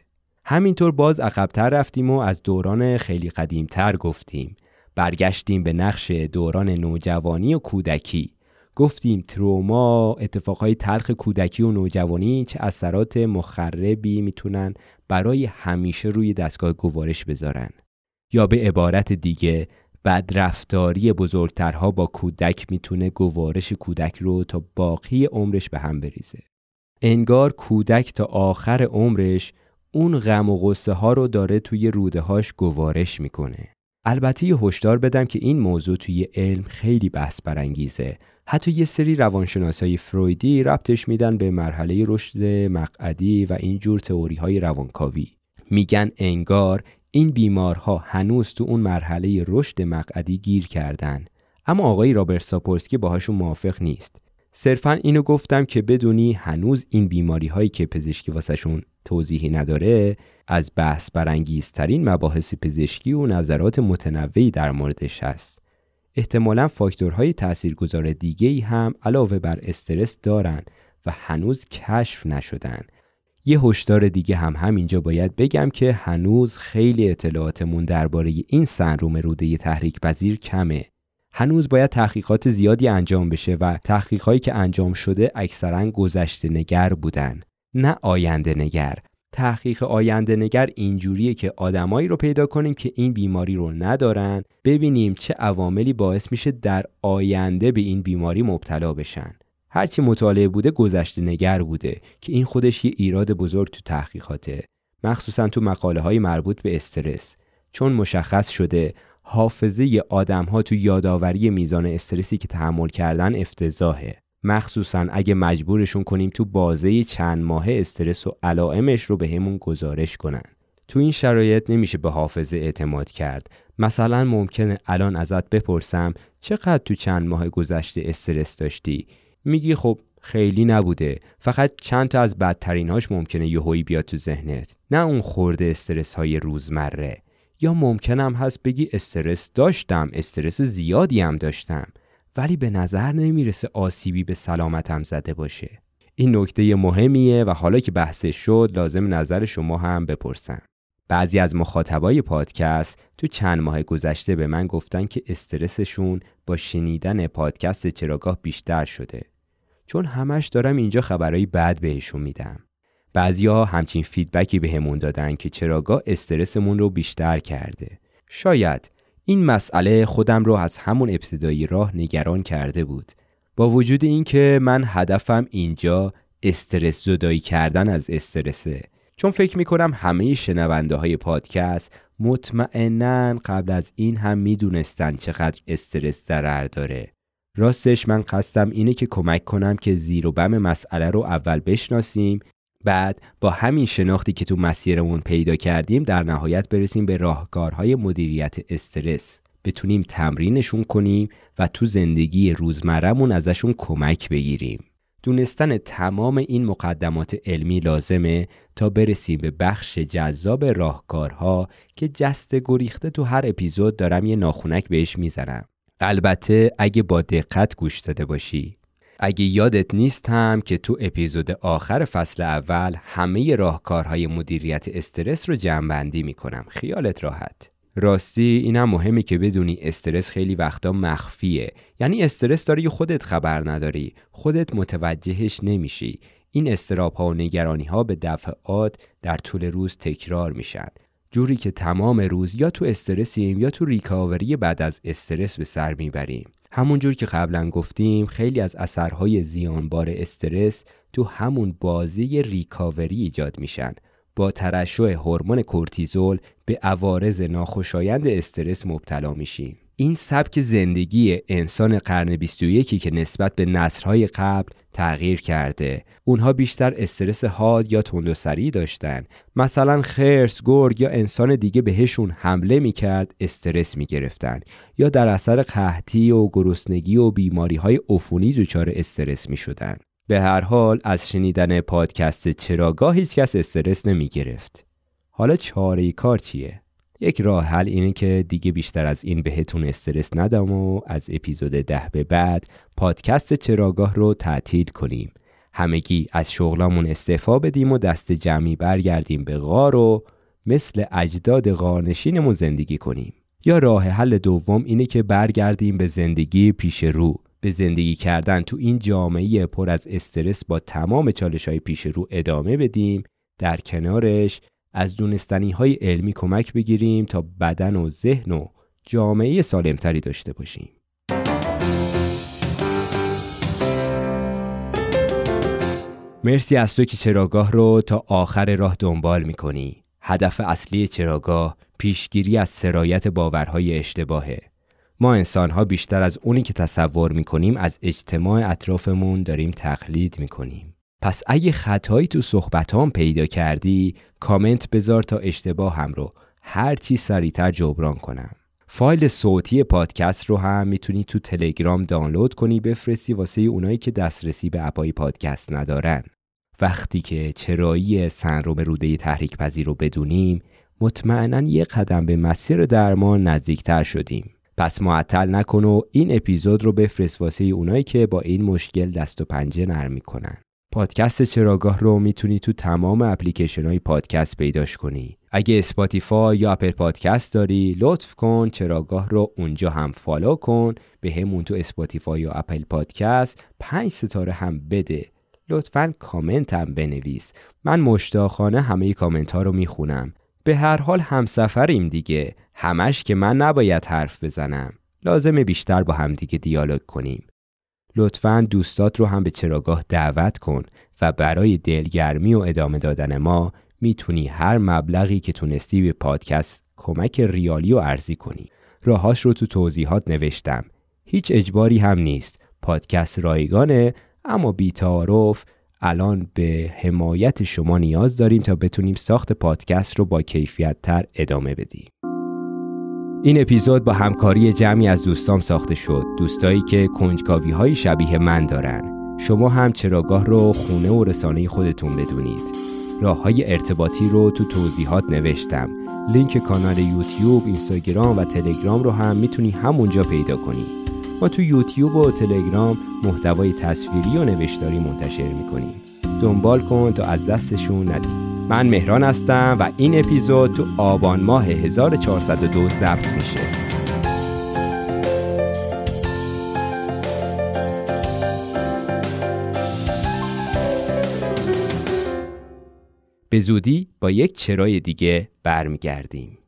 همینطور باز عقبتر رفتیم و از دوران خیلی قدیمتر گفتیم. برگشتیم به نقش دوران نوجوانی و کودکی. گفتیم تروما اتفاقهای تلخ کودکی و نوجوانی چه اثرات مخربی می‌تونن برای همیشه روی دستگاه گوارش بذارن. یا به عبارت دیگه بدرفتاری بزرگترها با کودک می‌تونه گوارش کودک رو تا باقی عمرش به هم بریزه. انگار کودک تا آخر عمرش اون غم و غصه ها رو داره توی روده هاش گوارش می‌کنه. البته یه هشدار بدم که این موضوع توی علم خیلی بحث برانگیزه. حتی یه سری روانشناسای فرویدی ربطش میدن به مرحله رشد مقعدی و اینجور تئوری های روانکاوی. میگن انگار این بیمارها هنوز تو اون مرحله رشد مقعدی گیر کردن. اما آقای رابرت ساپورسکی باهاشون موافق نیست. صرفا اینو گفتم که بدونی هنوز این بیماری هایی که پزشکی واسهشون توضیحی نداره از بحث برانگیزترین مباحث پزشکی و نظرات متنوعی در موردش هست. احتمالا فاکتورهای تاثیرگذار دیگه ای هم علاوه بر استرس دارن و هنوز کشف نشدن. یه هشدار دیگه هم همینجا باید بگم که هنوز خیلی اطلاعاتمون درباره این سنروم روده تحریک پذیر کمه. هنوز باید تحقیقات زیادی انجام بشه و تحقیقاتی که انجام شده اکثرا گذشته نگر بودن. نه آینده نگر. تحقیق آینده نگر اینجوریه که آدمایی رو پیدا کنیم که این بیماری رو ندارن. ببینیم چه عواملی باعث میشه در آینده به این بیماری مبتلا بشن. هرچی مطالعه بوده گذشته نگر بوده که این خودش یه ایراد بزرگ تو تحقیقاته. مخصوصا تو مقاله های مربوط به استرس. چون مشخص شده حافظه آدم ها تو یادآوری میزان استرسی که تحمل کردن افتضاحه. مخصوصا اگه مجبورشون کنیم تو بازه چند ماه استرس و علائمش رو به همون گزارش کنن. تو این شرایط نمیشه به حافظه اعتماد کرد. مثلا ممکنه الان ازت بپرسم چقدر تو چند ماه گذشته استرس داشتی؟ میگی خب خیلی نبوده. فقط چند تا از بدترینهاش ممکنه یهویی بیاد تو ذهنت. نه اون خورده استرس های روزمره. یا ممکنم هست بگی استرس داشتم استرس زیادی هم داشتم. ولی به نظر نمی‌رسه آسیبی به سلامتم زده باشه. این نکته مهمیه و حالا که بحثش شد لازم نظر شما هم بپرسم. بعضی از مخاطبای پادکست تو چند ماه گذشته به من گفتن که استرسشون با شنیدن پادکست چراگاه بیشتر شده. چون همش دارم اینجا خبرهای بد بهشون میدم. بعضیا همچین فیدبکی بهمون به دادن که چراگاه استرسمون رو بیشتر کرده. شاید این مسئله خودم رو از همون ابتدایی راه نگران کرده بود. با وجود اینکه من هدفم اینجا استرس زدایی کردن از استرسه. چون فکر می‌کنم همه شنونده های پادکست مطمئنا قبل از این هم می‌دونستن چقدر استرس ضرر داره. راستش من قصدم اینه که کمک کنم که زیر و بم مسئله رو اول بشناسیم بعد با همین شناختی که تو مسیرمون پیدا کردیم در نهایت برسیم به راهکارهای مدیریت استرس. بتونیم تمرینشون کنیم و تو زندگی روزمرهمون ازشون کمک بگیریم. دونستن تمام این مقدمات علمی لازمه تا برسیم به بخش جذاب راهکارها که جست گریخته تو هر اپیزود دارم یه ناخونک بهش می‌زنم. البته اگه با دقت گوش داده باشی اگه یادت نیست هم که تو اپیزود آخر فصل اول همه راهکارهای مدیریت استرس رو جمعبندی می‌کنم. خیالت راحت. راستی این هم مهمه که بدونی استرس خیلی وقتا مخفیه. یعنی استرس داری خودت خبر نداری. خودت متوجهش نمیشی. این استراب ها و نگرانی ها به دفعات در طول روز تکرار میشن. جوری که تمام روز یا تو استرسیم یا تو ریکاوری بعد از استرس به سر می‌بریم. همونجور که قبلا گفتیم خیلی از اثرهای زیانبار استرس تو همون بازی ریکاوری ایجاد میشن. با ترشح هورمون کورتیزول به عوارض ناخوشایند استرس مبتلا میشیم. این سبک زندگی انسان قرن 21 که نسبت به نسلهای قبل تغییر کرده. اونها بیشتر استرس حاد یا تند و سریع داشتن. مثلا خرس گرگ یا انسان دیگه بهشون حمله می‌کرد استرس می‌گرفتن. یا در اثر قحطی و گرسنگی و بیماری های عفونی دچار استرس می‌شدن. به هر حال از شنیدن پادکست چراگاه هیچ کس استرس نمی‌گرفت. حالا چاره کار چیه؟ یک راه حل اینه که دیگه بیشتر از این بهتون استرس ندم و از اپیزود ده به بعد پادکست چراگاه رو تعطیل کنیم. همگی از شغلامون استعفا بدیم و دست جمعی برگردیم به غار و مثل اجداد غارنشینمون زندگی کنیم. یا راه حل دوم اینه که برگردیم به زندگی پیش رو. به زندگی کردن تو این جامعه پر از استرس با تمام چالش های پیش رو ادامه بدیم. در کنارش از دونستنی های علمی کمک بگیریم تا بدن و ذهن و جامعه سالمتری داشته باشیم. مرسی از تو که چراگاه رو تا آخر راه دنبال می‌کنی. هدف اصلی چراگاه پیشگیری از سرایت باورهای اشتباهه. ما انسانها بیشتر از اونی که تصور می‌کنیم از اجتماع اطرافمون داریم تقلید می‌کنیم. پس اگه خطایی تو صحبتام پیدا کردی کامنت بذار تا اشتباه هم رو هر چی سریعتر جبران کنم. فایل صوتی پادکست رو هم می‌تونی تو تلگرام دانلود کنی بفرستی واسه اونایی که دسترسی به اپای پادکست ندارن. وقتی که چرایی سندروم روده تحریک پذیر رو بدونیم مطمئنا یه قدم به مسیر درمان نزدیکتر شدیم. پس معطل نکن و این اپیزود رو بفرست واسه اونایی که با این مشکل دست و پنجه نرم می‌کنن. پادکست چراگاه رو می‌تونی تو تمام اپلیکیشن های پادکست پیداش کنی. اگه Spotify یا Apple Podcast داری لطف کن چراگاه رو اونجا هم follow کن. به همون تو Spotify یا Apple Podcast پنج ستاره هم بده. لطفا کامنت هم بنویس. من مشتاقانه همه کامنت ها رو می‌خونم. به هر حال همسفریم دیگه. همش که من نباید حرف بزنم. لازمه بیشتر با همدیگه دیالوگ کنیم. لطفا دوستات رو هم به چراگاه دعوت کن و برای دلگرمی و ادامه دادن ما می‌تونی هر مبلغی که تونستی به پادکست کمک ریالی و ارزی کنی. راهاش رو تو توضیحات نوشتم. هیچ اجباری هم نیست. پادکست رایگانه اما بیتعارف. الان به حمایت شما نیاز داریم تا بتونیم ساخت پادکست رو با کیفیت تر ادامه بدیم. این اپیزود با همکاری جمعی از دوستام ساخته شد. دوستایی که کنجکاوی های شبیه من دارن. شما هم چراگاه رو خونه و رسانه خودتون بدونید. راه های ارتباطی رو تو توضیحات نوشتم. لینک کانال یوتیوب، اینستاگرام و تلگرام رو هم می‌تونی همونجا پیدا کنی. ما تو یوتیوب و تلگرام محتوای تصویری و نوشتاری منتشر می‌کنیم. دنبال کن تا از دستشون ندی. من مهران هستم و این اپیزود تو آبان ماه 1402 ضبط میشه. به زودی با یک چرای دیگه برمیگردیم.